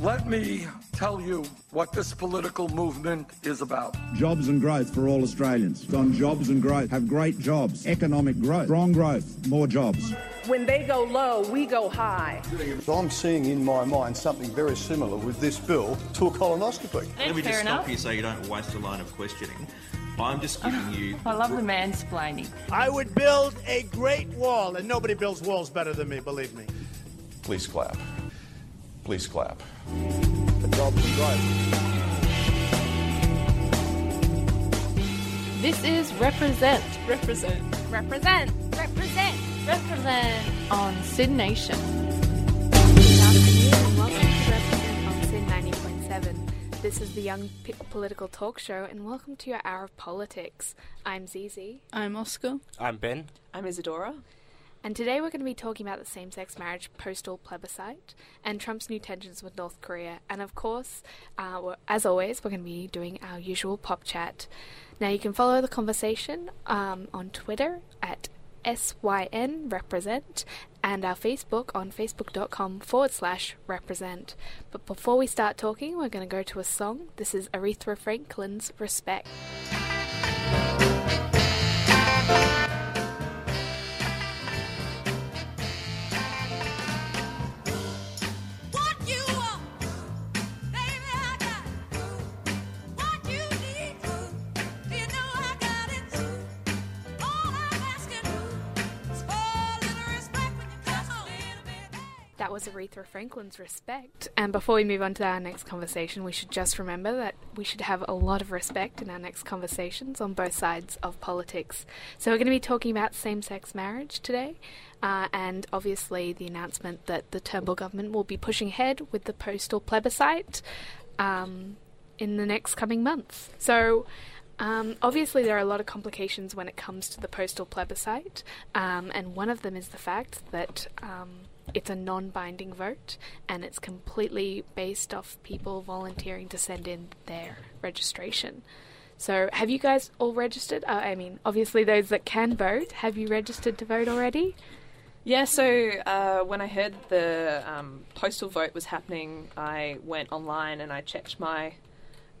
Let me tell you what this political movement is about. Jobs and growth for all Australians. On jobs and growth. Have great jobs. Economic growth. Strong growth. More jobs. When they go low, we go high. I'm seeing in my mind something very similar with this bill to a colonoscopy. That's Let me just enough. stop you so you don't waste a line of questioning. I'm just giving oh, you. I love the mansplaining. I would build a great wall, and nobody builds walls better than me, believe me. Please clap. Please clap. For jobs and growth. This is Represent. Represent. Represent. Represent. Represent on SYN Nation. Good afternoon welcome to Represent on SYN 90.7. This is the Young P- Political Talk Show and welcome to your hour of politics. I'm Zizi I'm Oscar. I'm Ben. I'm Isadora. And today we're going to be talking about the same-sex marriage postal plebiscite and Trump's new tensions with North Korea. And of course, uh, as always, we're going to be doing our usual pop chat. Now you can follow the conversation um, on Twitter at SYN represent and our Facebook on facebook.com forward slash represent. But before we start talking, we're going to go to a song. This is Aretha Franklin's Respect. That was Aretha Franklin's Respect. And before we move on to our next conversation, we should just remember that we should have a lot of respect in our next conversations on both sides of politics. So, we're going to be talking about same sex marriage today, uh, and obviously the announcement that the Turnbull government will be pushing ahead with the postal plebiscite um, in the next coming months. So, um, obviously, there are a lot of complications when it comes to the postal plebiscite, um, and one of them is the fact that um, it's a non binding vote and it's completely based off people volunteering to send in their registration. So, have you guys all registered? Uh, I mean, obviously, those that can vote, have you registered to vote already? Yeah, so uh, when I heard the um, postal vote was happening, I went online and I checked my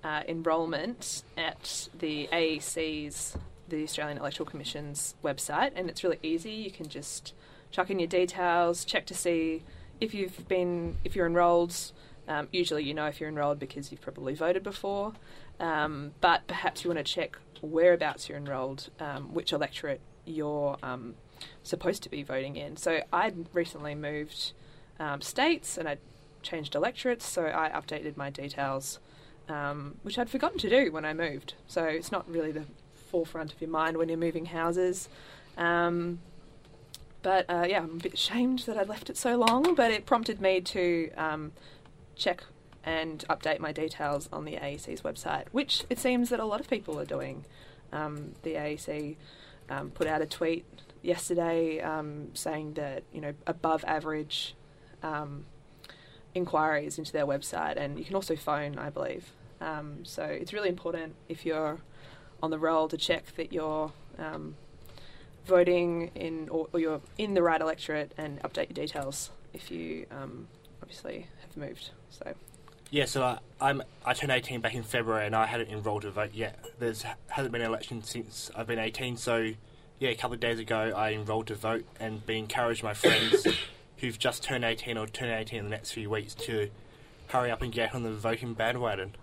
uh, enrolment at the AEC's, the Australian Electoral Commission's website, and it's really easy. You can just chuck in your details, check to see if you've been, if you're enrolled. Um, usually, you know if you're enrolled because you've probably voted before, um, but perhaps you want to check whereabouts you're enrolled, um, which electorate you're um, supposed to be voting in. So I'd recently moved um, states and I'd changed electorates, so I updated my details, um, which I'd forgotten to do when I moved. So it's not really the forefront of your mind when you're moving houses. Um, but uh, yeah, I'm a bit ashamed that I left it so long, but it prompted me to um, check and update my details on the AEC's website, which it seems that a lot of people are doing. Um, the AEC um, put out a tweet yesterday um, saying that you know above average um, inquiries into their website, and you can also phone, I believe. Um, so it's really important if you're on the roll to check that you're um, voting in or, or you're in the right electorate and update your details if you um, obviously have moved. So Yeah, so I, I'm I turned 18 back in February, and I hadn't enrolled to vote yet. There's hasn't been an election since I've been 18, so yeah, a couple of days ago I enrolled to vote and been encouraged my friends who've just turned 18 or turn 18 in the next few weeks to hurry up and get on the voting bandwagon.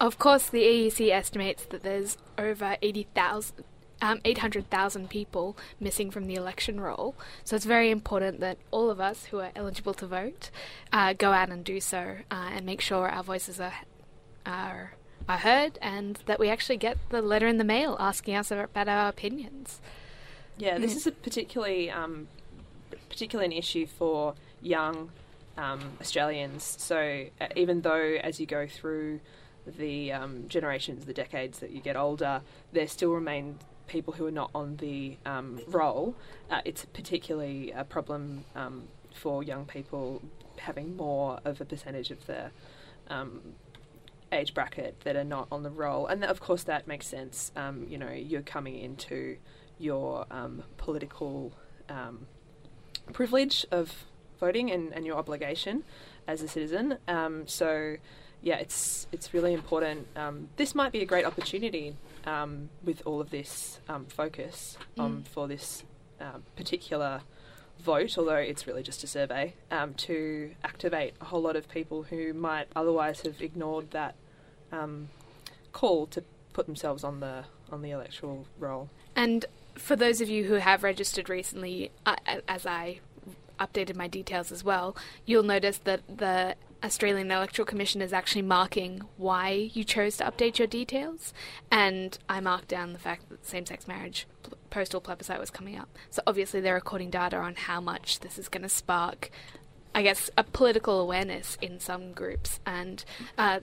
Of course, the AEC estimates that there's over 80,000, um, 800,000 people missing from the election roll. So it's very important that all of us who are eligible to vote uh, go out and do so uh, and make sure our voices are, are are heard and that we actually get the letter in the mail asking us about our opinions. Yeah, this is a particularly um, particularly an issue for young um, Australians. So uh, even though as you go through the um, generations, the decades that you get older, there still remain people who are not on the um, roll. Uh, it's particularly a problem um, for young people having more of a percentage of the um, age bracket that are not on the roll, and of course that makes sense. Um, you know, you're coming into your um, political privilege of voting and, and your obligation as a citizen. So, yeah, it's it's really important. Um, this might be a great opportunity um, with all of this um, focus um, Mm. for this um, particular vote, although it's really just a survey, um, to activate a whole lot of people who might otherwise have ignored that um, call to put themselves on the on the electoral roll. And for those of you who have registered recently, uh, as I updated my details as well, you'll notice that the Australian Electoral Commission is actually marking why you chose to update your details, and I marked down the fact that same-sex marriage postal plebiscite was coming up. So obviously they're recording data on how much this is going to spark, I guess, a political awareness in some groups. And uh,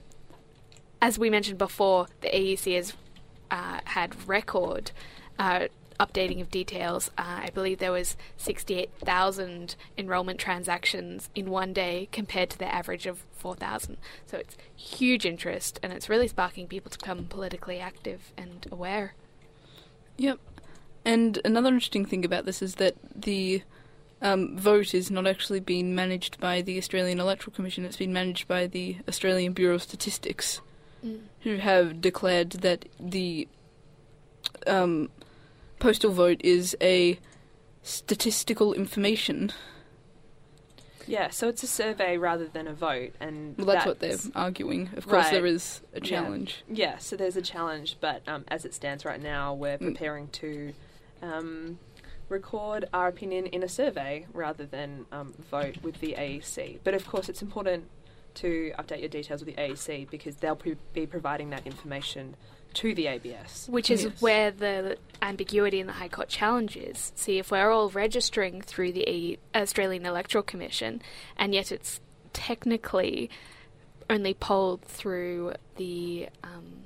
as we mentioned before, the AEC has uh, had record uh, updating of details. Uh, I believe there was 68,000 enrollment transactions in one day compared to the average of 4,000. So it's huge interest, and it's really sparking people to become politically active and aware. Yep. And another interesting thing about this is that the um, vote is not actually being managed by the Australian Electoral Commission, it's been managed by the Australian Bureau of Statistics, Mm. who have declared that the um, postal vote is a statistical information. Yeah, so it's a survey rather than a vote, and Well, that's what they're arguing. Of course, Right. there is a challenge. Yeah, so there's a challenge, but um, as it stands right now, we're Mm. preparing to um, record our opinion in a survey rather than um, vote with the AEC. But of course, it's important to update your details with the AEC because they'll pre- be providing that information to the ABS. Which is where the ambiguity in the High Court challenge is. See, if we're all registering through the Australian Electoral Commission, and yet it's technically only polled through the um,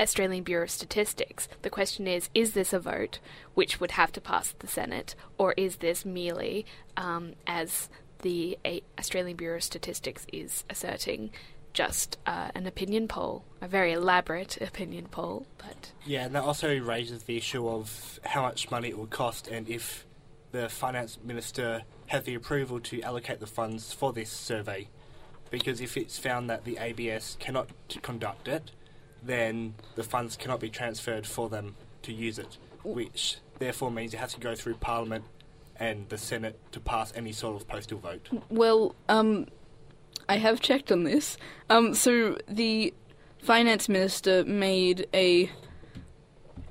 Australian Bureau of Statistics, the question is is this a vote which would have to pass the Senate, or is this merely, um, as the Australian Bureau of Statistics is asserting, just uh, an opinion poll, a very elaborate opinion poll, but Yeah, and that also raises the issue of how much money it would cost and if the finance minister has the approval to allocate the funds for this survey. Because if it's found that the ABS cannot conduct it, then the funds cannot be transferred for them to use it, which therefore means it has to go through Parliament and the Senate to pass any sort of postal vote. Well, um, I have checked on this. Um, so the finance minister made a,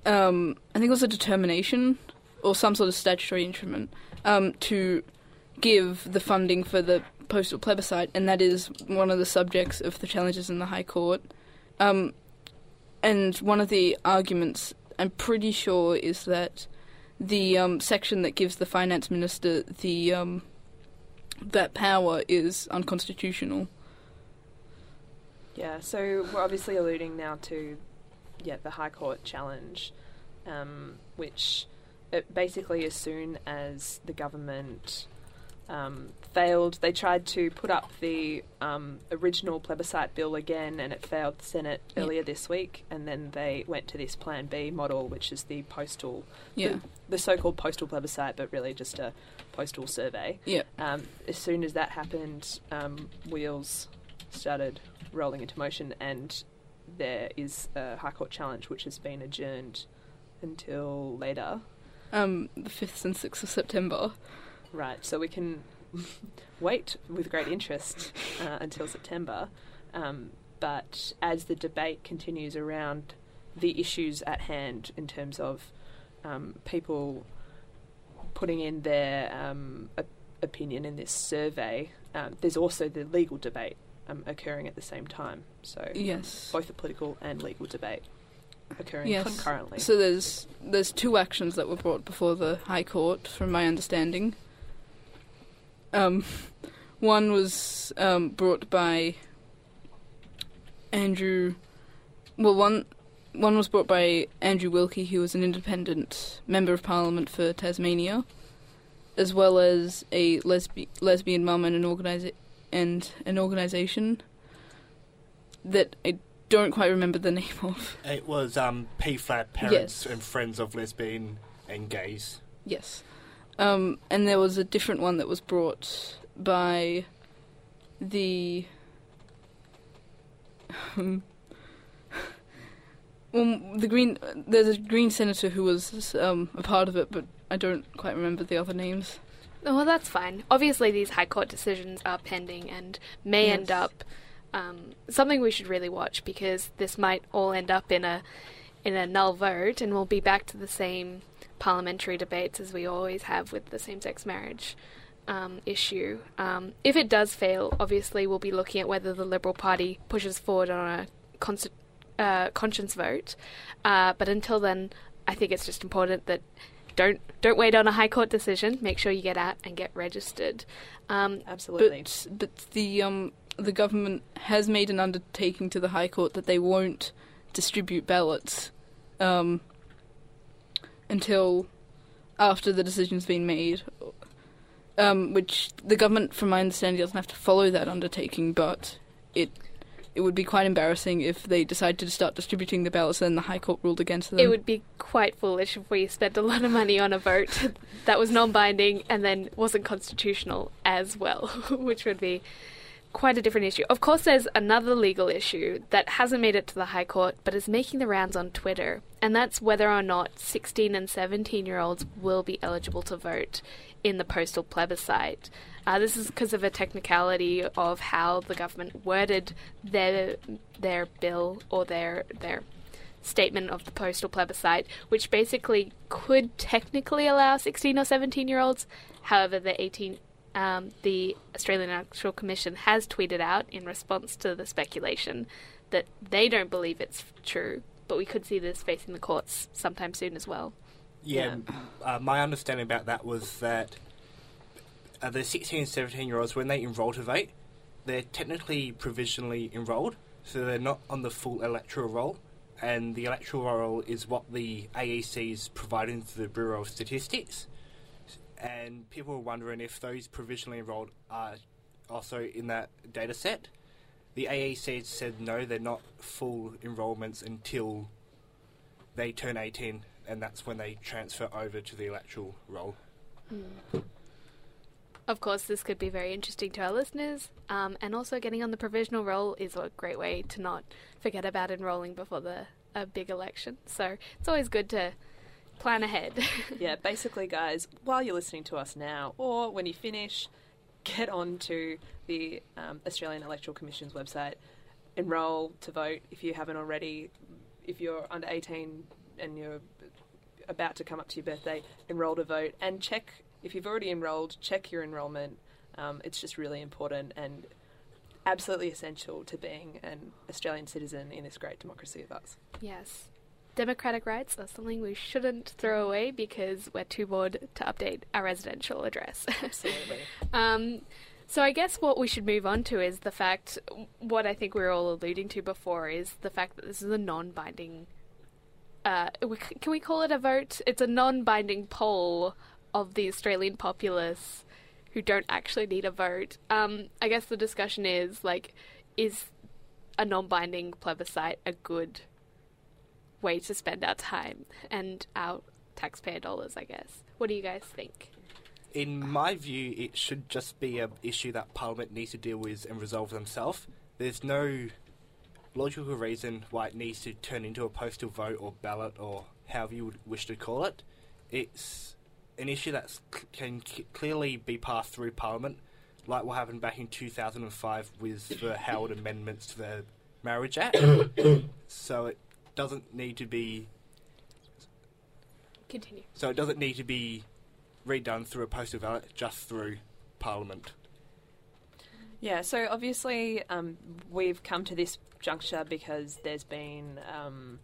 um, I think it was a determination or some sort of statutory instrument um, to give the funding for the postal plebiscite, and that is one of the subjects of the challenges in the High Court. Um, and one of the arguments, I'm pretty sure, is that the um, section that gives the finance minister the um, that power is unconstitutional. Yeah, so we're obviously alluding now to yeah the High Court challenge, um, which basically as soon as the government um, failed, they tried to put up the um, original plebiscite bill again, and it failed the Senate Yeah. earlier this week, and then they went to this Plan B model, which is the postal, Yeah. the, the so-called postal plebiscite, but really just a postal survey. Yeah. Um, as soon as that happened, um, wheels started rolling into motion, and there is a High Court challenge which has been adjourned until later. Um, the fifth and sixth of September. Right, so we can wait with great interest uh, until September. Um, but as the debate continues around the issues at hand in terms of um, people putting in their um, op- opinion in this survey, um, there's also the legal debate um, occurring at the same time. So Yes. both a political and legal debate occurring Yes. concurrently. So there's there's two actions that were brought before the High Court, from my understanding. Um, one was um, brought by Andrew. Well, one one was brought by Andrew Wilkie, who was an independent member of Parliament for Tasmania, as well as a lesbi- lesbian mum and an organisa- and an organisation that I don't quite remember the name of. It was um, PFLAG Parents and Friends of Lesbian and Gays. Yes. Um, and there was a different one that was brought by the well, the green there's a green senator who was um, a part of it, but I don't quite remember the other names. Oh, well, that's fine. Obviously, these High Court decisions are pending and may Yes. end up um, something we should really watch because this might all end up in a in a null vote, and we'll be back to the same parliamentary debates as we always have with the same-sex marriage um, issue. Um, if it does fail, obviously, we'll be looking at whether the Liberal Party pushes forward on a uh, conscience vote. Uh, but until then, I think it's just important that don't don't wait on a high court decision. Make sure you get out and get registered. Um, Absolutely. But but the um the government has made an undertaking to the High Court that they won't distribute ballots um until after the decision's been made. Um, which the government, from my understanding, doesn't have to follow that undertaking, but it it would be quite embarrassing if they decide to start distributing the ballots and the High Court ruled against them. It would be quite foolish if we spent a lot of money on a vote that was non-binding and then wasn't constitutional as well, which would be quite a different issue. Of course, there's another legal issue that hasn't made it to the High Court but is making the rounds on Twitter, and that's whether or not 16 and 17 year olds will be eligible to vote in the postal plebiscite. Uh, this is because of a technicality of how the government worded their their bill or their their statement of the postal plebiscite, which basically could technically allow 16 or 17 year olds. However, the 18 um, the Australian Electoral Commission has tweeted out in response to the speculation that they don't believe it's true, but we could see this facing the courts sometime soon as well. Yeah, Uh, my understanding about that was that uh, the 16 and 17 year olds, when they enrol to vote, they're technically provisionally enrolled, so they're not on the full electoral roll. And the electoral roll is what the AEC is providing to the Bureau of Statistics. And people were wondering if those provisionally enrolled are also in that data set. The AEC said no, they're not full enrolments until they turn 18, and that's when they transfer over to the electoral roll. Of course, this could be very interesting to our listeners, um, and also getting on the provisional roll is a great way to not forget about enrolling before the a big election. So it's always good to plan ahead. yeah, basically, guys, while you're listening to us now, or when you finish, get on to the um, Australian Electoral Commission's website, enrol to vote if you haven't already. If you're under 18 and you're about to come up to your birthday, enrol to vote and check if you've already enrolled, check your enrolment. Um, it's just really important and absolutely essential to being an Australian citizen in this great democracy of ours. yes. Democratic rights are something we shouldn't throw away because we're too bored to update our residential address. Absolutely. Um, so I guess what we should move on to is the fact, what I think we were all alluding to before, is the fact that this is a non-binding. Uh, can we call it a vote? It's a non-binding poll of the Australian populace who don't actually need a vote. Um, I guess the discussion is like, is a non-binding plebiscite a good way to spend our time and our taxpayer dollars? I guess. What do you guys think? In my view, it should just be an issue that Parliament needs to deal with and resolve themselves. There's no logical reason why it needs to turn into a postal vote or ballot or however you would wish to call it. It's an issue that can clearly be passed through Parliament, like what happened back in 2005 with the Howard amendments to the Marriage Act. so it doesn't need to be. Continue. So it doesn't need to be redone through a postal ballot, just through Parliament. Yeah, so obviously um, we've come to this juncture because there's been um,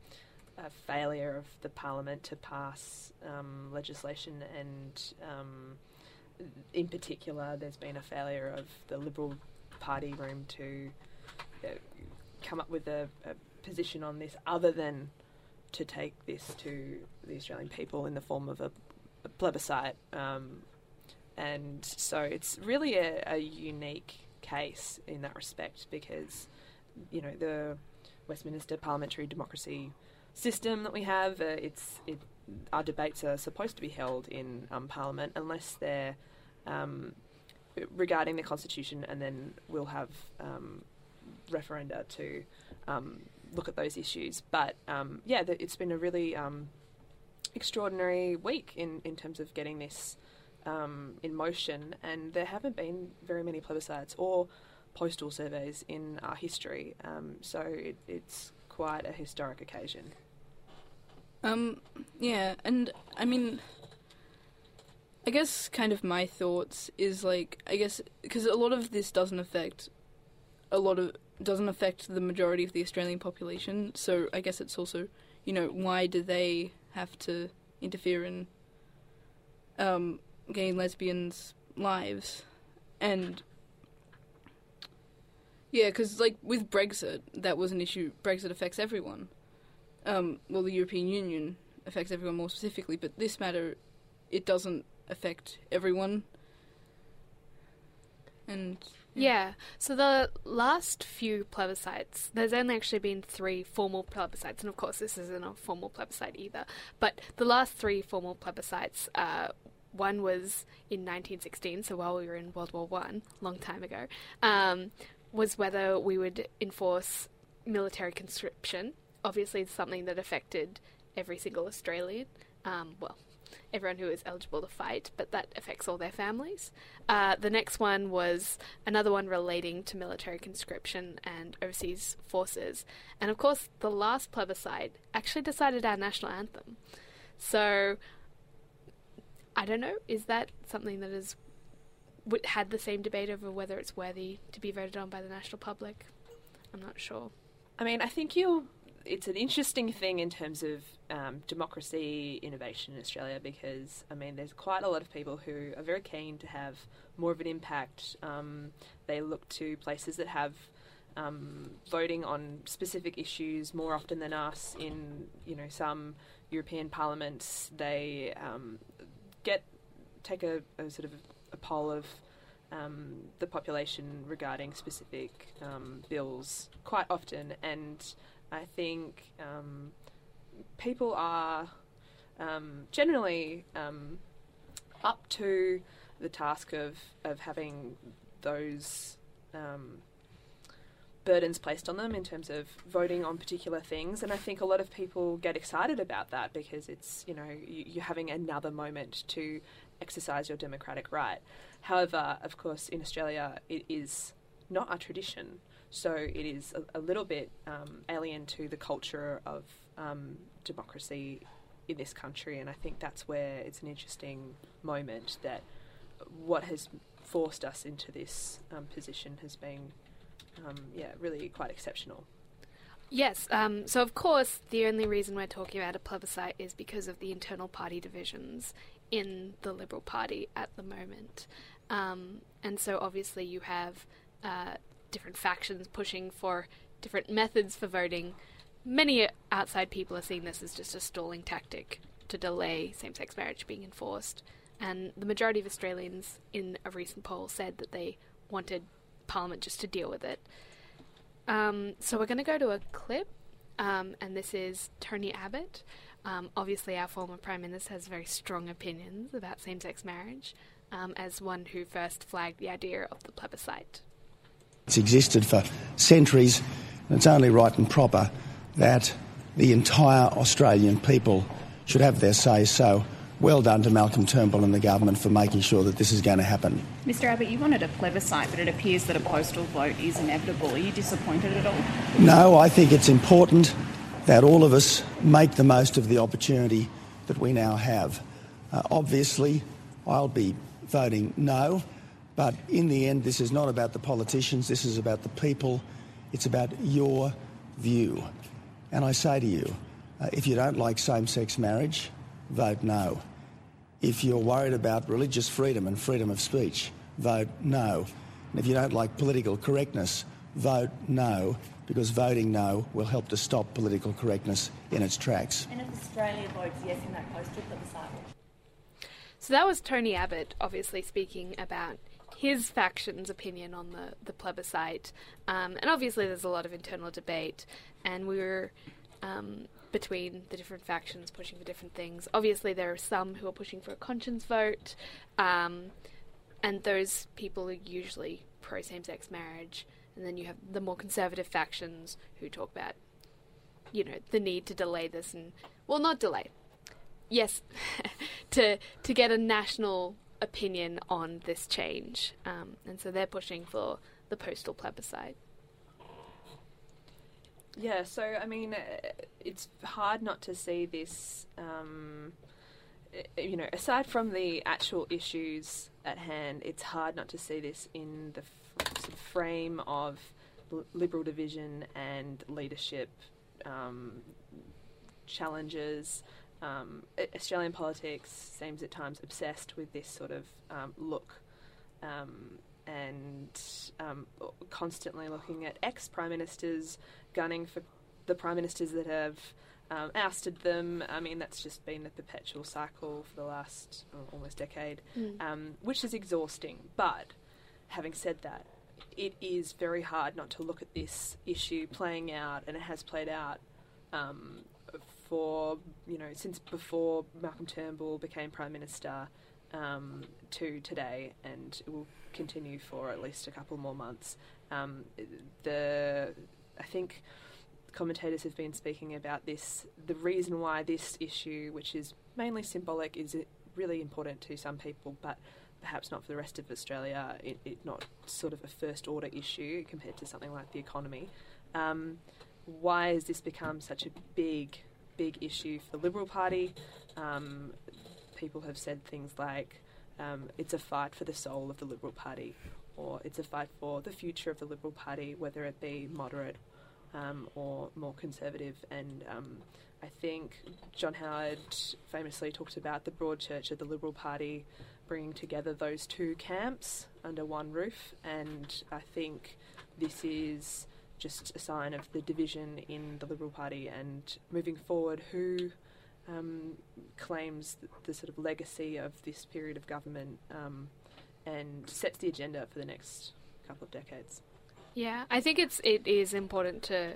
a failure of the Parliament to pass um, legislation, and um, in particular, there's been a failure of the Liberal Party room to uh, come up with a, a position on this other than to take this to the Australian people in the form of a, a plebiscite. Um, and so it's really a, a unique case in that respect because, you know, the Westminster parliamentary democracy system that we have, uh, it's it, our debates are supposed to be held in um, Parliament unless they're um, regarding the constitution, and then we'll have um, referenda to um, look at those issues. But um, yeah, the, it's been a really um, extraordinary week in, in terms of getting this um, in motion, and there haven't been very many plebiscites or postal surveys in our history, um, so it, it's quite a historic occasion. Um, yeah, and I mean, I guess kind of my thoughts is like, I guess, because a lot of this doesn't affect a lot of doesn't affect the majority of the Australian population. So I guess it's also, you know, why do they have to interfere in um, gay and lesbians' lives? And yeah, because like with Brexit, that was an issue. Brexit affects everyone. Um, well, the European Union affects everyone more specifically, but this matter, it doesn't affect everyone. And Yeah. So the last few plebiscites, there's only actually been three formal plebiscites, and of course this isn't a formal plebiscite either. But the last three formal plebiscites, uh, one was in 1916, so while we were in World War One, long time ago, um, was whether we would enforce military conscription. Obviously, it's something that affected every single Australian. Um, well, everyone who is eligible to fight, but that affects all their families. Uh, the next one was another one relating to military conscription and overseas forces. And of course, the last plebiscite actually decided our national anthem. So, I don't know, is that something that has had the same debate over whether it's worthy to be voted on by the national public? I'm not sure. I mean, I think you'll. It's an interesting thing in terms of um, democracy innovation in Australia because I mean, there's quite a lot of people who are very keen to have more of an impact. Um, they look to places that have um, voting on specific issues more often than us. In you know some European parliaments, they um, get take a, a sort of a poll of um, the population regarding specific um, bills quite often, and I think um, people are um, generally um, up to the task of, of having those um, burdens placed on them in terms of voting on particular things. And I think a lot of people get excited about that because it's, you know, you, you're having another moment to exercise your democratic right. However, of course, in Australia, it is not our tradition. So it is a, a little bit um, alien to the culture of um, democracy in this country. And I think that's where it's an interesting moment that what has forced us into this um, position has been, um, yeah, really quite exceptional. Yes, um, so of course, the only reason we're talking about a plebiscite is because of the internal party divisions in the Liberal Party at the moment. Um, and so obviously, you have uh, different factions pushing for different methods for voting. Many outside people are seeing this as just a stalling tactic to delay same sex marriage being enforced. And the majority of Australians in a recent poll said that they wanted Parliament just to deal with it. Um, so we're going to go to a clip, um, and this is Tony Abbott. Um, obviously, our former Prime Minister has very strong opinions about same sex marriage, um, as one who first flagged the idea of the plebiscite. It's existed for centuries, and it's only right and proper that the entire Australian people should have their say so. Well done to Malcolm Turnbull and the government for making sure that this is going to happen. Mr Abbott, you wanted a plebiscite, but it appears that a postal vote is inevitable. Are you disappointed at all? No, I think it's important that all of us make the most of the opportunity that we now have. Uh, obviously, I'll be voting no, but in the end, this is not about the politicians, this is about the people, it's about your view. And I say to you, uh, if you don't like same sex marriage, vote no. If you're worried about religious freedom and freedom of speech, vote no. And if you don't like political correctness, vote no, because voting no will help to stop political correctness in its tracks. And if Australia votes yes in that postal plebiscite? So that was Tony Abbott, obviously speaking about his faction's opinion on the, the plebiscite. Um, and obviously, there's a lot of internal debate, and we were um, between the different factions pushing for different things. Obviously, there are some who are pushing for a conscience vote. Um, and those people are usually pro same-sex marriage, and then you have the more conservative factions who talk about, you know, the need to delay this and well, not delay, yes, to to get a national opinion on this change, um, and so they're pushing for the postal plebiscite. Yeah, so I mean, uh, it's hard not to see this. Um, uh, you know, aside from the actual issues at hand, it's hard not to see this in the frame of liberal division and leadership um, challenges. Um, Australian politics seems at times obsessed with this sort of um, look um, and um, constantly looking at ex prime ministers, gunning for the prime ministers that have um, ousted them. I mean, that's just been a perpetual cycle for the last oh, almost decade, Mm. um, which is exhausting. But having said that, it is very hard not to look at this issue playing out, and it has played out um, you know since before Malcolm Turnbull became prime minister um, to today, and it will continue for at least a couple more months. Um, the I think commentators have been speaking about this. The reason why this issue, which is mainly symbolic, is really important to some people, but perhaps not for the rest of Australia. It, it not sort of a first order issue compared to something like the economy. Um, why has this become such a big, big issue for the Liberal Party? Um, people have said things like um, it's a fight for the soul of the Liberal Party, or it's a fight for the future of the Liberal Party, whether it be moderate um, or more conservative. And um, I think John Howard famously talked about the broad church of the Liberal Party bringing together those two camps under one roof. And I think this is just a sign of the division in the Liberal Party and moving forward, who um, claims the, the sort of legacy of this period of government um, and sets the agenda for the next couple of decades. Yeah, I think it's it is important to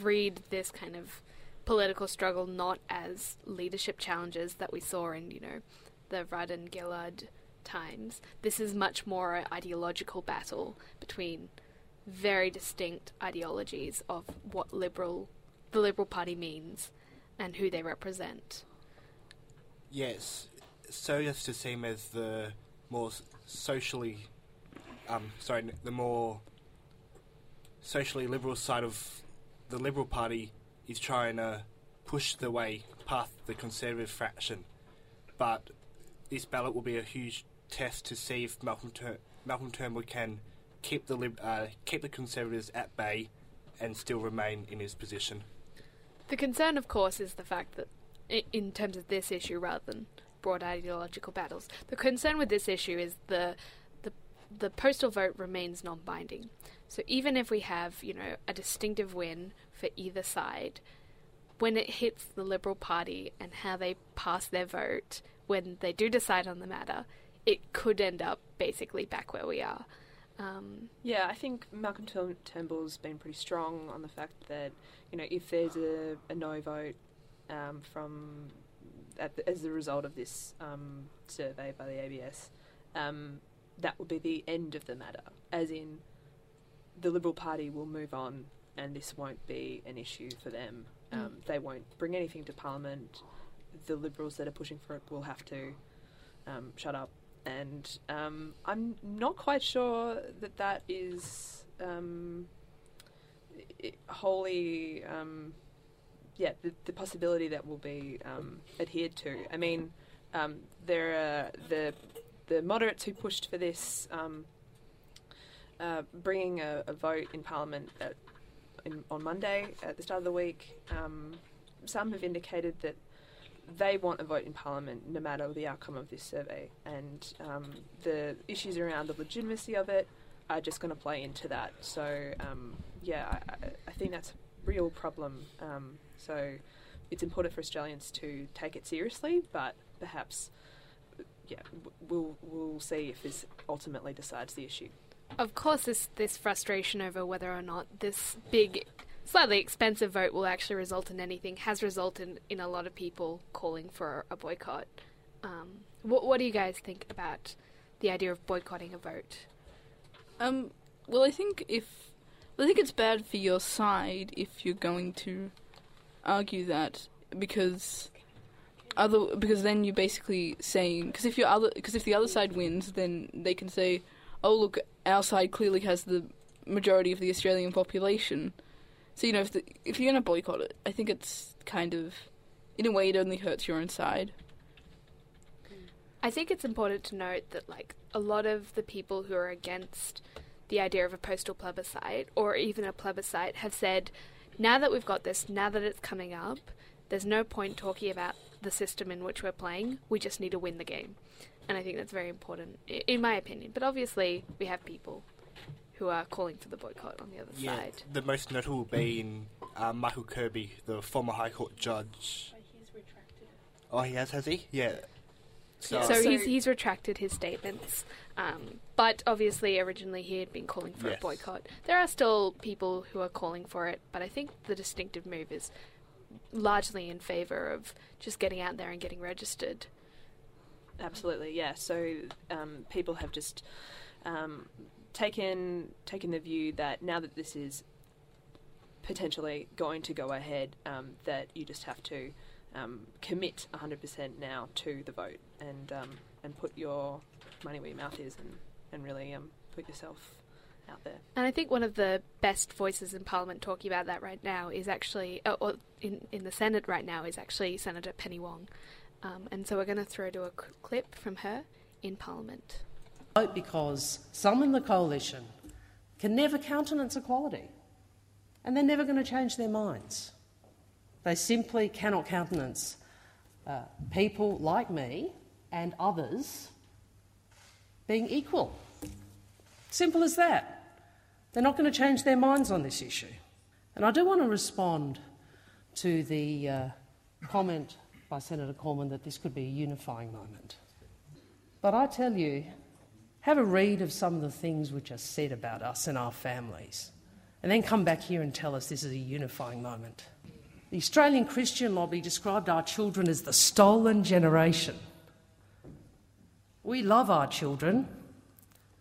read this kind of political struggle not as leadership challenges that we saw in you know the Rudd and Gillard times. This is much more an ideological battle between very distinct ideologies of what liberal the Liberal Party means and who they represent. Yes, so it's the same as the more socially, um, sorry, the more socially liberal side of the Liberal Party is trying to push the way past the Conservative fraction. But this ballot will be a huge test to see if Malcolm Tur- Malcolm Turnbull can keep the uh, keep the Conservatives at bay and still remain in his position. The concern, of course, is the fact that, in terms of this issue rather than broad ideological battles, the concern with this issue is the the the postal vote remains non-binding. So even if we have, you know, a distinctive win for either side, when it hits the Liberal Party and how they pass their vote when they do decide on the matter, it could end up basically back where we are. Um, Yeah, I think Malcolm Turn- Turnbull's been pretty strong on the fact that you know if there's a, a no vote um, from at the, as a result of this um, survey by the ABS, um, that will be the end of the matter. As in, the Liberal Party will move on, and this won't be an issue for them. Um, Mm. They won't bring anything to Parliament. The Liberals that are pushing for it will have to um, shut up. And um, I'm not quite sure that that is um, wholly, um, yeah, the, the possibility that will be um, adhered to. I mean, um, there are the the moderates who pushed for this, um, uh, bringing a, a vote in Parliament at, in, on Monday at the start of the week. Some have indicated that they want a vote in Parliament no matter the outcome of this survey, and um, the issues around the legitimacy of it are just going to play into that. So, um, yeah, I, I- think that's a real problem. Um, so, it's important for Australians to take it seriously, but perhaps, yeah, we'll we'll see if this ultimately decides the issue. Of course, this this frustration over whether or not this big, slightly expensive vote will actually result in anything has resulted in a lot of people calling for a boycott. Um, what what do you guys think about the idea of boycotting a vote? Um, well, I think if I think it's bad for your side if you're going to argue that because other because then you're basically saying because if your other because if the other side wins, then they can say, "Oh, look, our side clearly has the majority of the Australian population." So you know, if the, if you're to boycott it, I think it's kind of in a way it only hurts your own side. I think it's important to note that like a lot of the people who are against the idea of a postal plebiscite or even a plebiscite have said now that we've got this, now that it's coming up, there's no point talking about the system in which we're playing. We just need to win the game. And I think that's very important, in my opinion. But obviously, we have people who are calling for the boycott on the other yeah, side. The most notable being uh, Michael Kirby, the former High Court judge. Oh, he has, has he? Yeah. So, so he's, he's retracted his statements. Um, but obviously, originally he had been calling for Yes. a boycott. There are still people who are calling for it, but I think the distinctive move is largely in favour of just getting out there and getting registered. Absolutely, yeah. So um, people have just um, taken taken the view that now that this is potentially going to go ahead, um, that you just have to um, commit 100% now to the vote and um, and put your money where your mouth is and, and really um, put yourself out there. And I think one of the best voices in Parliament talking about that right now is actually, uh, or in, in the Senate right now, is actually Senator Penny Wong. Um, and so we're going to throw to a clip from her in Parliament. Vote because some in the coalition can never countenance equality. And they're never going to change their minds. They simply cannot countenance uh, people like me and others being equal. Simple as that. They're not going to change their minds on this issue. And I do want to respond to the uh, comment by Senator Cormann that this could be a unifying moment. But I tell you, have a read of some of the things which are said about us and our families, and then come back here and tell us this is a unifying moment. The Australian Christian lobby described our children as the stolen generation. We love our children,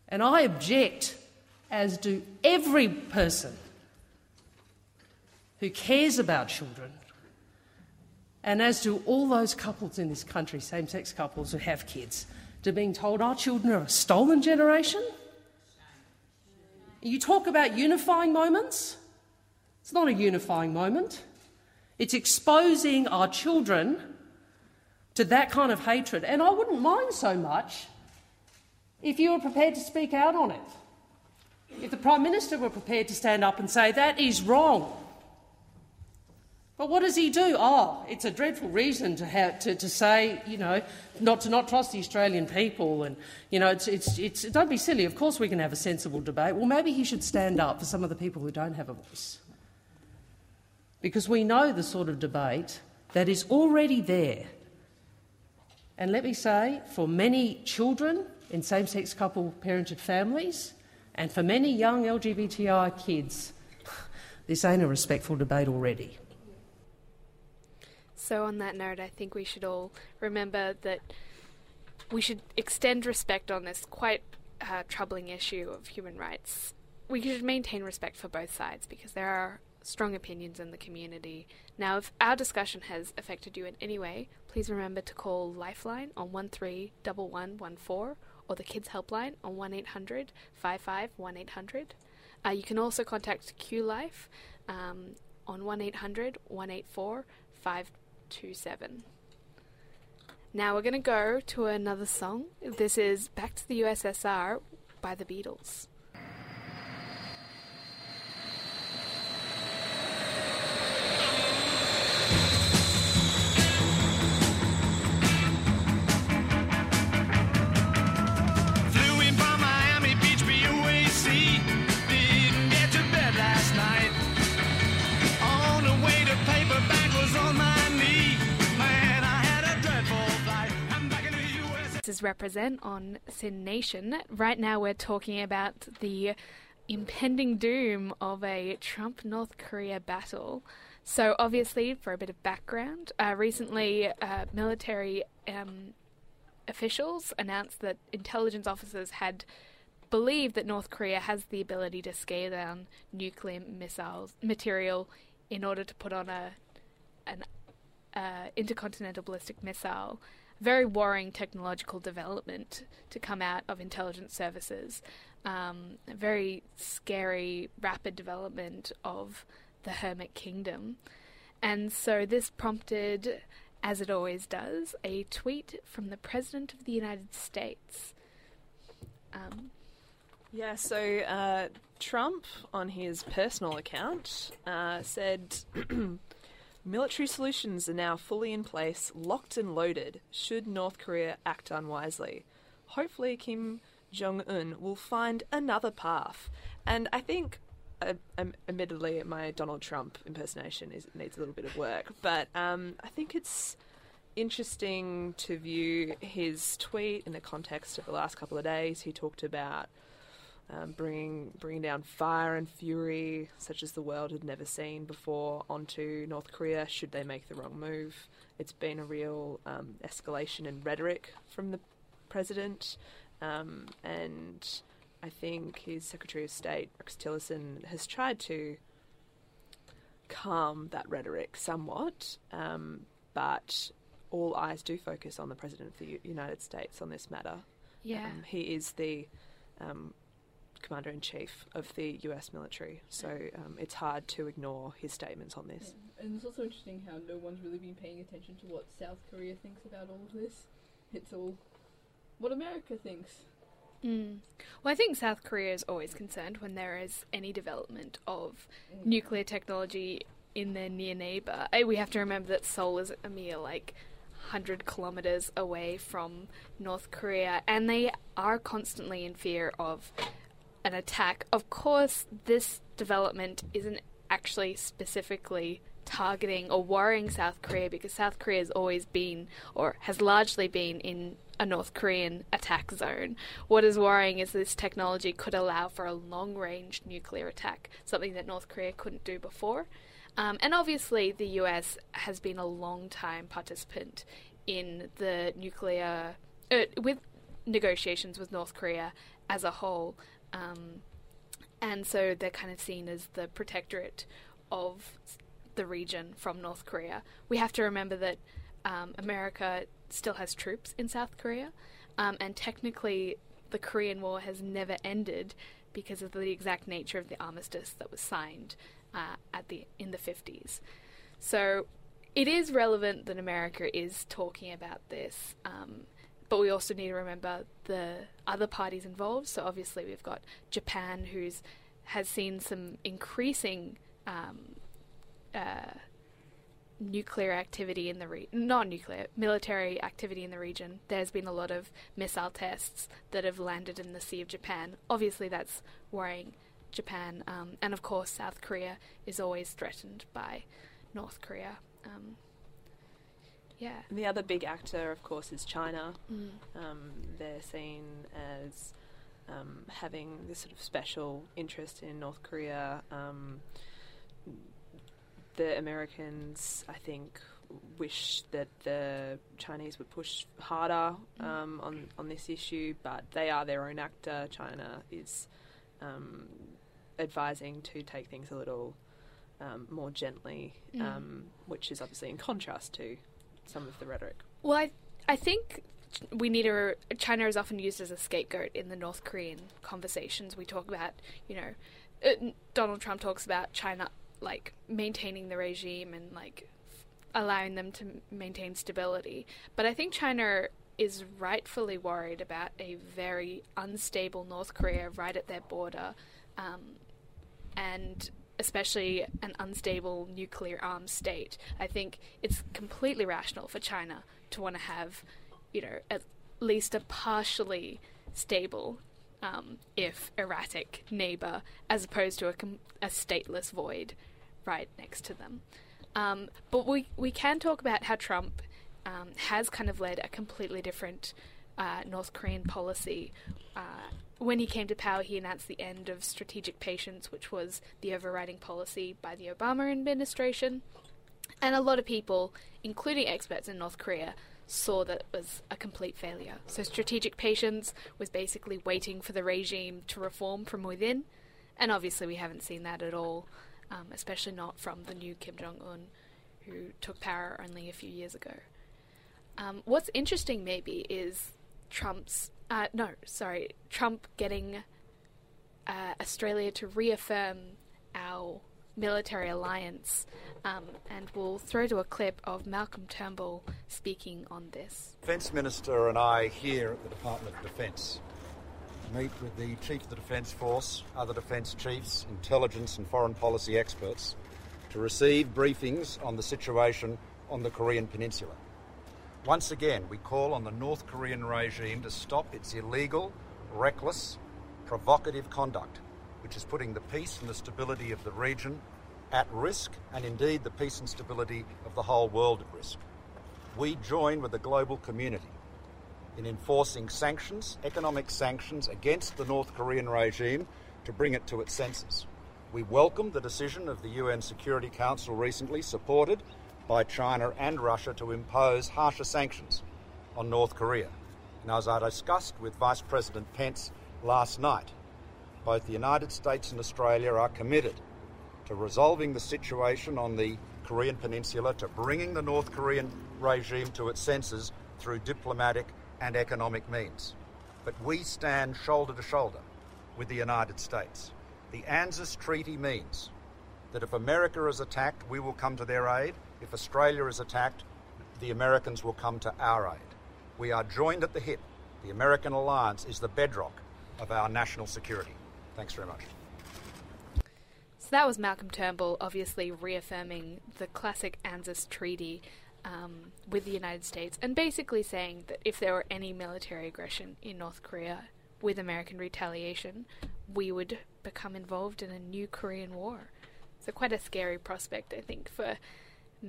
and I object, as do every person who cares about children, and as do all those couples in this country, same sex couples who have kids, to being told our children are a stolen generation? You talk about unifying moments? It's not a unifying moment. It's exposing our children to that kind of hatred. And I wouldn't mind so much if you were prepared to speak out on it. If the Prime Minister were prepared to stand up and say, that is wrong. But what does he do? Oh, it's a dreadful reason to, have, to, to say, you know, not to not trust the Australian people. And, you know, it's, it's, it's, don't be silly. Of course we can have a sensible debate. Well, maybe he should stand up for some of the people who don't have a voice. Because we know the sort of debate that is already there. And let me say, for many children in same sex couple parented families and for many young LGBTI kids, this ain't a respectful debate already. So, on that note, I think we should all remember that we should extend respect on this quite uh, troubling issue of human rights. We should maintain respect for both sides because there are strong opinions in the community. Now, if our discussion has affected you in any way, please remember to call Lifeline on 131114 or the Kids Helpline on 1800 55 1800. Uh, you can also contact Q Life um, on 1800 184 527. Now we're going to go to another song. This is Back to the USSR by the Beatles. Represent on SYN Nation. Right now, we're talking about the impending doom of a Trump North Korea battle. So, obviously, for a bit of background, uh, recently, uh, military um, officials announced that intelligence officers had believed that North Korea has the ability to scale down nuclear missiles material in order to put on a an uh, intercontinental ballistic missile. Very worrying technological development to come out of intelligence services. Um, a very scary, rapid development of the Hermit Kingdom. And so this prompted, as it always does, a tweet from the President of the United States. Um, Yeah, so uh, Trump, on his personal account, uh, said military solutions are now fully in place, locked and loaded, should North Korea act unwisely. Hopefully, Kim Jong un will find another path. And I think. Uh, um, admittedly, my Donald Trump impersonation is, needs a little bit of work, but um, I think it's interesting to view his tweet in the context of the last couple of days. He talked about um, bringing bringing down fire and fury such as the world had never seen before onto North Korea should they make the wrong move. It's been a real um, escalation in rhetoric from the president, um, and I think his Secretary of State Rex Tillerson has tried to calm that rhetoric somewhat, um, but all eyes do focus on the President of the U- United States on this matter. Yeah. Um, he is the um, Commander in Chief of the US military, so um, it's hard to ignore his statements on this. And it's also interesting how no one's really been paying attention to what South Korea thinks about all of this. It's all what America thinks. Mm. Well, I think South Korea is always concerned when there is any development of nuclear technology in their near neighbor. Eh, We have to remember that Seoul is a mere like 100 kilometers away from North Korea, and they are constantly in fear of an attack. Of course, this development isn't actually specifically targeting or worrying South Korea because South Korea has always been, or has largely been, in a North Korean attack zone. What is worrying is this technology could allow for a long range nuclear attack, something that North Korea couldn't do before. Um, and obviously, the US has been a long time participant in the nuclear, uh, with negotiations with North Korea as a whole. Um, and so they're kind of seen as the protectorate of the region from North Korea. We have to remember that um, America still has troops in South Korea, um, and technically the Korean War has never ended because of the exact nature of the armistice that was signed uh, at the in the 50s. So it is relevant that America is talking about this, um, but we also need to remember the other parties involved. So obviously we've got Japan, who's has seen some increasing um, uh, nuclear activity in the re- not nuclear military activity in the region. There's been a lot of missile tests that have landed in the Sea of Japan. Obviously, that's worrying Japan, um, and of course, South Korea is always threatened by North Korea. Um, yeah. And the other big actor, of course, is China. Mm. Um, they're seen as um, having this sort of special interest in North Korea. Um, the Americans, I think, wish that the Chinese would push harder um, on on this issue, but they are their own actor. China is um, advising to take things a little um, more gently, Mm. um, which is obviously in contrast to some of the rhetoric. Well, I, I think we need a China is often used as a scapegoat in the North Korean conversations. We talk about, you know, uh, Donald Trump talks about China like maintaining the regime and like allowing them to maintain stability. But I think China is rightfully worried about a very unstable North Korea right at their border, um, and especially an unstable nuclear armed state. I think it's completely rational for China to want to have, you know, at least a partially stable, um, if erratic, neighbor, as opposed to a, com- a stateless void right next to them. Um, but we, we can talk about how Trump um, has kind of led a completely different uh, North Korean policy. Uh, when he came to power, he announced the end of strategic patience, which was the overriding policy by the Obama administration. And a lot of people, including experts in North Korea, saw that it was a complete failure. So strategic patience was basically waiting for the regime to reform from within, and obviously we haven't seen that at all, um, especially not from the new Kim Jong Un, who took power only a few years ago. Um, what's interesting, maybe, is Trump's uh, no, sorry, Trump getting uh, Australia to reaffirm our military alliance, um, and we'll throw to a clip of Malcolm Turnbull speaking on this. Defence Minister and I here at the Department of Defence meet with the Chief of the Defence Force, other Defence chiefs, intelligence and foreign policy experts to receive briefings on the situation on the Korean Peninsula. Once again, we call on the North Korean regime to stop its illegal, reckless, provocative conduct, which is putting the peace and the stability of the region at risk, and indeed the peace and stability of the whole world at risk. We join with the global community in enforcing sanctions, economic sanctions, against the North Korean regime to bring it to its senses. We welcome the decision of the UN Security Council recently, supported by China and Russia, to impose harsher sanctions on North Korea. And as I discussed with Vice President Pence last night, both the United States and Australia are committed to resolving the situation on the Korean Peninsula, to bringing the North Korean regime to its senses through diplomatic and economic means. But we stand shoulder to shoulder with the United States. The ANZUS Treaty means that if America is attacked, we will come to their aid. If Australia is attacked, the Americans will come to our aid. We are joined at the hip. The American alliance is the bedrock of our national security. Thanks very much. So that was Malcolm Turnbull, obviously reaffirming the classic ANZUS treaty um, with the United States, and basically saying that if there were any military aggression in North Korea with American retaliation, we would become involved in a new Korean War. So quite a scary prospect, I think, for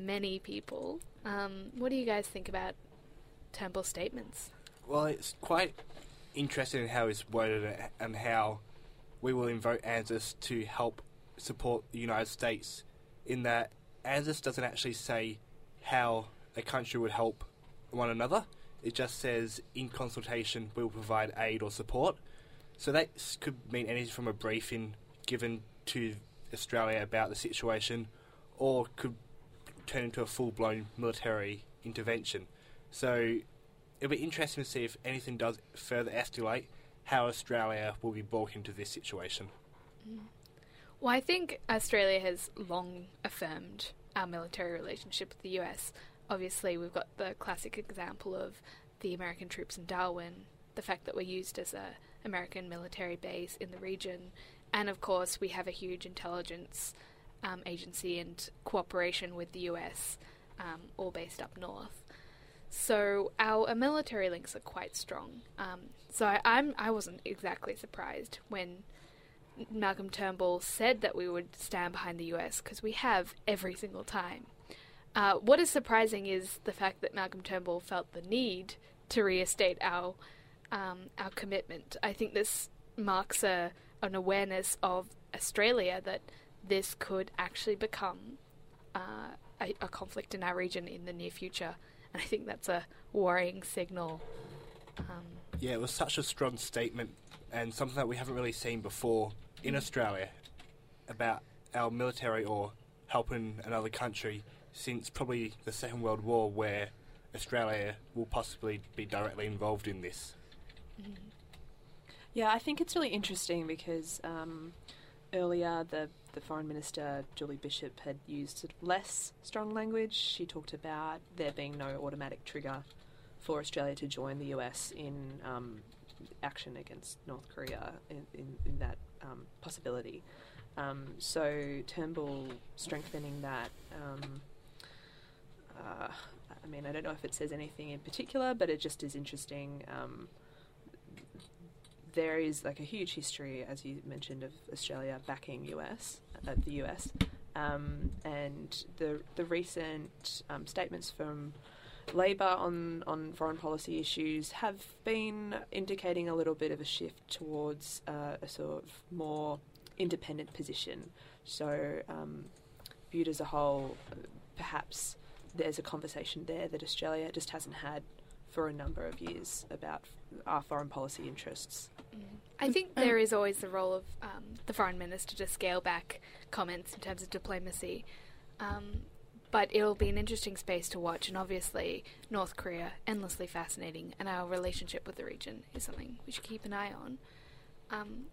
many people. Um, what do you guys think about Turnbull's statements? Well, it's quite interesting in how it's worded and how we will invoke ANZUS to help support the United States. In that, ANZUS doesn't actually say how a country would help one another. It just says, in consultation, we will provide aid or support. So that could mean anything from a briefing given to Australia about the situation, or could turn into a full blown military intervention. So it'll be interesting to see if anything does further escalate, how Australia will be brought into this situation. Mm. Well, I think Australia has long affirmed our military relationship with the US. Obviously, we've got the classic example of the American troops in Darwin, the fact that we're used as a American military base in the region, and of course, we have a huge intelligence um, agency and cooperation with the US, um, all based up north. So our, military links are quite strong. Um, so I, I'm I wasn't exactly surprised when Malcolm Turnbull said that we would stand behind the US because we have every single time. Uh, what is surprising is the fact that Malcolm Turnbull felt the need to reinstate our um, our commitment. I think this marks a an awareness of Australia that this could actually become uh, a, a conflict in our region in the near future, and I think that's a worrying signal. Um, Yeah, it was such a strong statement and something that we haven't really seen before in Australia about our military or helping another country since probably the Second World War, where Australia will possibly be directly involved in this. Yeah, I think it's really interesting because um, earlier the the foreign minister Julie Bishop had used less strong language. She talked about there being no automatic trigger for Australia to join the US in um, action against North Korea in, in, in that um, possibility. Um, so Turnbull strengthening that. Um, uh, I mean, I don't know if it says anything in particular, but it just is interesting. There is like a huge history, as you mentioned, of Australia backing US, uh, the US, um, and the the recent um, statements from Labor on on foreign policy issues have been indicating a little bit of a shift towards uh, a sort of more independent position. So, um, viewed as a whole, perhaps there's a conversation there that Australia just hasn't had for a number of years about our foreign policy interests. I think there is always the role of um, the foreign minister to scale back comments in terms of diplomacy. Um, but it'll be an interesting space to watch, and obviously, North Korea, endlessly fascinating, and our relationship with the region is something we should keep an eye on. Um,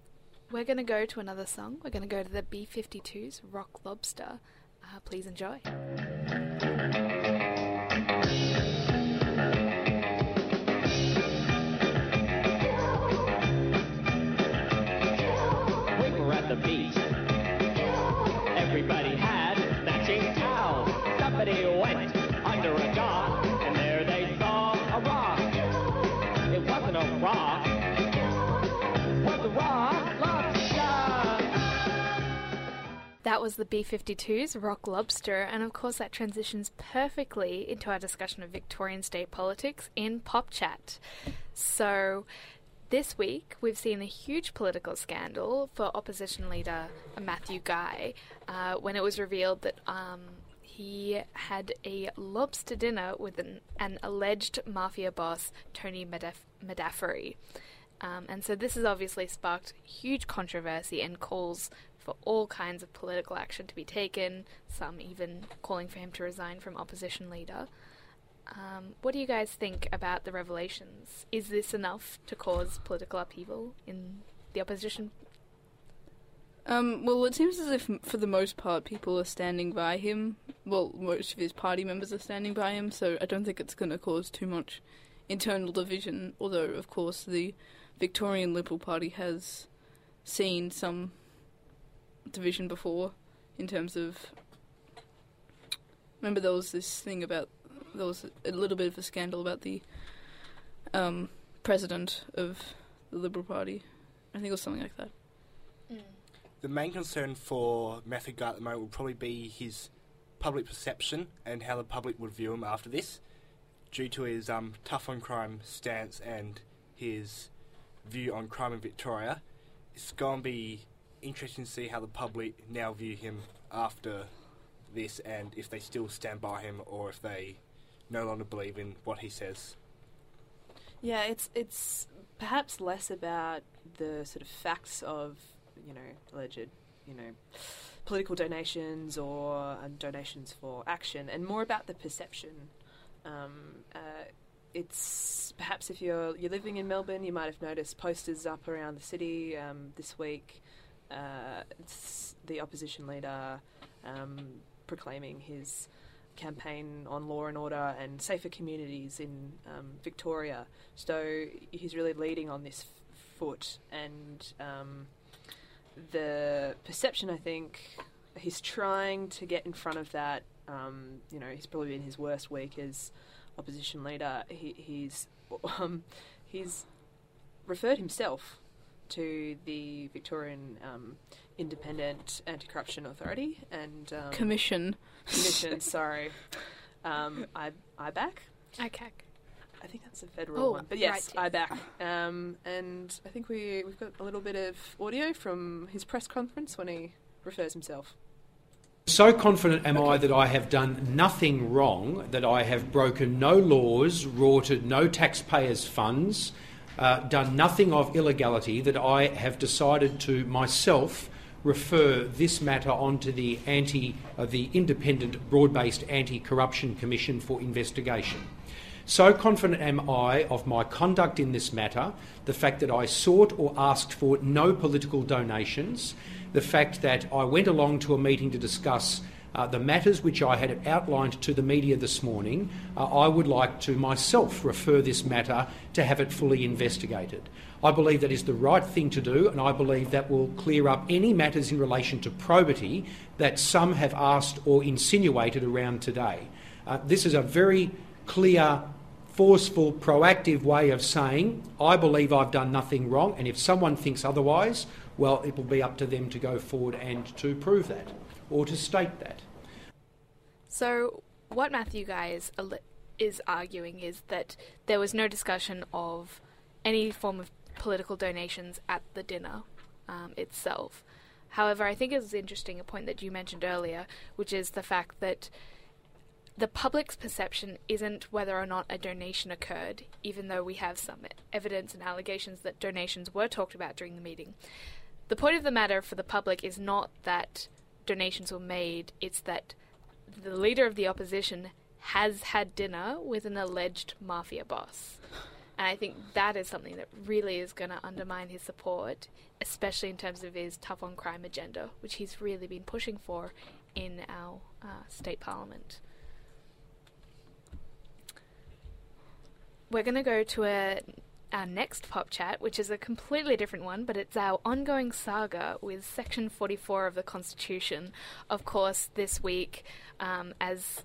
we're going to go to another song. We're going to go to the B 52s, Rock Lobster. Uh, please enjoy. The. Everybody had matching. Somebody went under a dock, and there they saw a rock. It wasn't a rock. Was a rock lobster. That was the B 52's Rock Lobster, and of course, that transitions perfectly into our discussion of Victorian state politics in Pop Chat. So, this week we've seen a huge political scandal for opposition leader Matthew Guy uh, when it was revealed that um, he had a lobster dinner with an, an alleged mafia boss, Tony Medaf- Madafferi. Um, and so this has obviously sparked huge controversy and calls for all kinds of political action to be taken, some even calling for him to resign from opposition leader. Um, what do you guys think about the revelations? Is this enough to cause political upheaval in the opposition? Um, well, it seems as if, for the most part, people are standing by him. Well, most of his party members are standing by him, so I don't think it's going to cause too much internal division. Although, of course, the Victorian Liberal Party has seen some division before in terms of. Remember, there was this thing about. There was a little bit of a scandal about the um, president of the Liberal Party. I think it was something like that. The main concern for Matthew Guy at the moment will probably be his public perception and how the public would view him after this, due to his um, tough on crime stance and his view on crime in Victoria. It's going to be interesting to see how the public now view him after this and if they still stand by him or if they no longer believe in what he says. Yeah, it's it's perhaps less about the sort of facts of you know alleged you know political donations or um, donations for action, and more about the perception. Um, uh, it's perhaps if you're you're living in Melbourne, you might have noticed posters up around the city um, this week. Uh, it's the opposition leader um, proclaiming his campaign on law and order and safer communities in um, Victoria. So he's really leading on this f- foot, and um, the perception, I think, he's trying to get in front of that. Um, you know, he's probably in his worst week as opposition leader. He, he's um, he's referred himself to the Victorian um, Independent Anti-Corruption Authority and um, Commission. Commission, sorry, um, I IBAC. ICAC. I think that's a federal Oh, one, but yes, right, IBAC. Um, and I think we we've got a little bit of audio from his press conference when he refers himself. So confident am I that I have done nothing wrong, that I have broken no laws, rorted no taxpayers' funds, uh, done nothing of illegality, that I have decided to myself refer this matter onto the anti, uh, the independent, broad-based anti-corruption commission for investigation. So confident am I of my conduct in this matter, the fact that I sought or asked for no political donations, the fact that I went along to a meeting to discuss uh, the matters which I had outlined to the media this morning, uh, I would like to myself refer this matter to have it fully investigated. I believe that is the right thing to do, and I believe that will clear up any matters in relation to probity that some have asked or insinuated around today. Uh, this is a very clear, forceful, proactive way of saying, I believe I've done nothing wrong, and if someone thinks otherwise, well, it will be up to them to go forward and to prove that or to state that. So, what Matthew Guy is, is arguing is that there was no discussion of any form of political donations at the dinner um, itself. However, I think it's interesting a point that you mentioned earlier, which is the fact that the public's perception isn't whether or not a donation occurred, even though we have some evidence and allegations that donations were talked about during the meeting. The point of the matter for the public is not that donations were made, it's that the leader of the opposition has had dinner with an alleged mafia boss. And I think that is something that really is going to undermine his support, especially in terms of his tough on crime agenda, which he's really been pushing for in our uh, state parliament. We're going to go to a, our next pop chat, which is a completely different one, but it's our ongoing saga with Section 44 of the Constitution. Of course, this week, um, as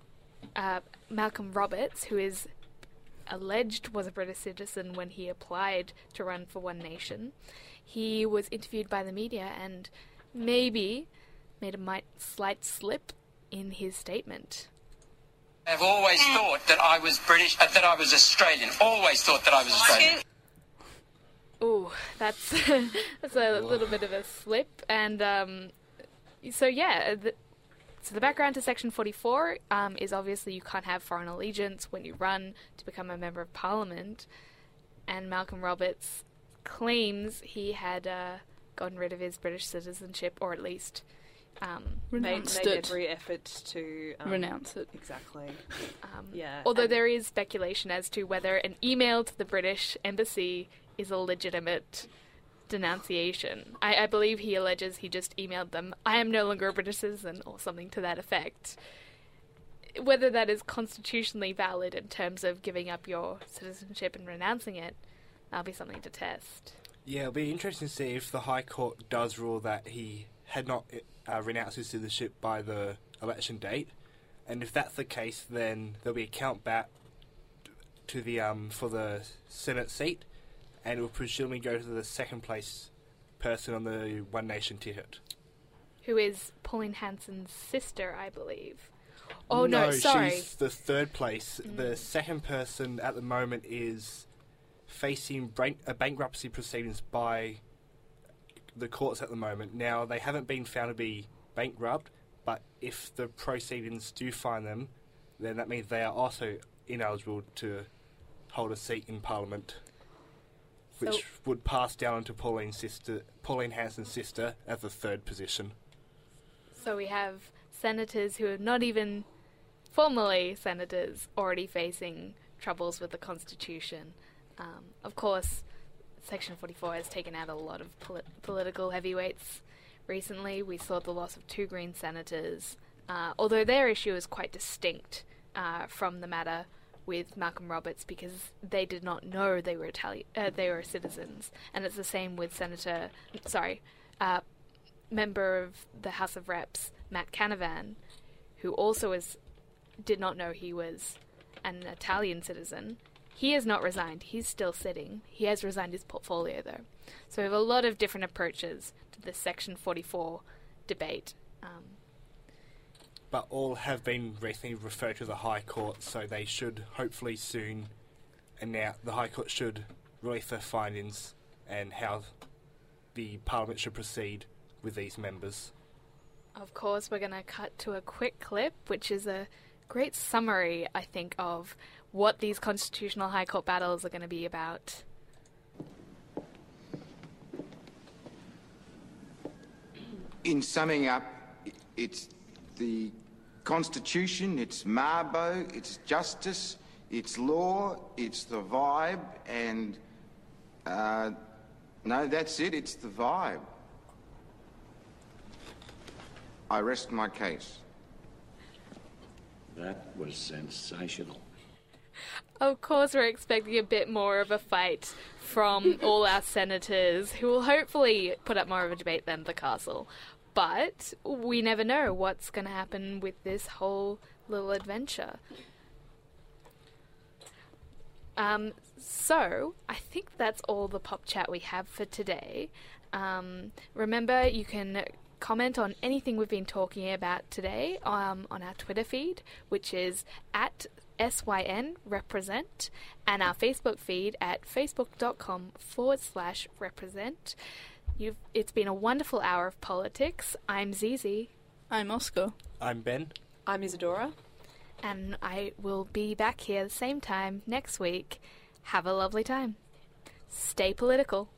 uh, Malcolm Roberts, who is alleged was a British citizen when he applied to run for One Nation, he was interviewed by the media and maybe made a might, slight slip in his statement. I've always thought that I was British, uh, that I was Australian. Always thought that I was Australian. Ooh, that's that's a little bit of a slip, and um, so yeah. The, so the background to Section 44 um, is obviously you can't have foreign allegiance when you run to become a member of Parliament, and Malcolm Roberts claims he had uh, gotten rid of his British citizenship, or at least um, made, Renounced made it. every effort to um, Renounce it. Exactly. Um, yeah. Although there is speculation as to whether an email to the British embassy is a legitimate denunciation. I, I believe he alleges he just emailed them, I am no longer a British citizen, or something to that effect. Whether that is constitutionally valid in terms of giving up your citizenship and renouncing it, that'll be something to test. Yeah, it'll be interesting to see if the High Court does rule that he had not uh, renounced his citizenship by the election date, and if that's the case, then there'll be a count back to the um for the Senate seat, and it will presumably go to the second place person on the One Nation ticket. Who is Pauline Hanson's sister, I believe. Oh no, sorry. she's the third place. The second person at the moment is facing uh, bankruptcy proceedings by the courts at the moment. Now they haven't been found to be bankrupt, but if the proceedings do find them, then that means they are also ineligible to hold a seat in Parliament, which So- would pass down to Pauline's sister, Pauline Hanson's sister, as the third position. So we have senators who are not even formally senators already facing troubles with the Constitution. Um, of course, Section 44 has taken out a lot of poli- political heavyweights recently. We saw the loss of two Green senators, uh, although their issue is quite distinct uh, from the matter with Malcolm Roberts because they did not know they were Italian, uh, they were citizens, and it's the same with Senator, sorry, uh, member of the House of Reps, Matt Canavan, who also is did not know he was an Italian citizen. He has not resigned. He's still sitting. He has resigned his portfolio though. So we have a lot of different approaches to this Section 44 debate. Um, but all have been recently referred to the High Court, so they should hopefully soon. And now the High Court should release their findings and how the Parliament should proceed with these members. Of course, we're going to cut to a quick clip, which is a great summary, I think, of what these constitutional high court battles are going to be about. In summing up, it's the Constitution, it's Mabo, it's justice, it's law, it's the vibe, and uh, no, that's it, it's the vibe. I rest my case. That was sensational. Of course, we're expecting a bit more of a fight from all our senators, who will hopefully put up more of a debate than the castle. But we never know what's going to happen with this whole little adventure. Um, so, I think that's all the pop chat we have for today. Um, remember, you can comment on anything we've been talking about today um, on our Twitter feed, which is at SYN represent, and our Facebook feed at facebook.com forward slash represent. You've, it's been a wonderful hour of politics. I'm Zizi. I'm Oscar. I'm Ben. I'm Isadora. And I will be back here the same time next week. Have a lovely time. Stay political.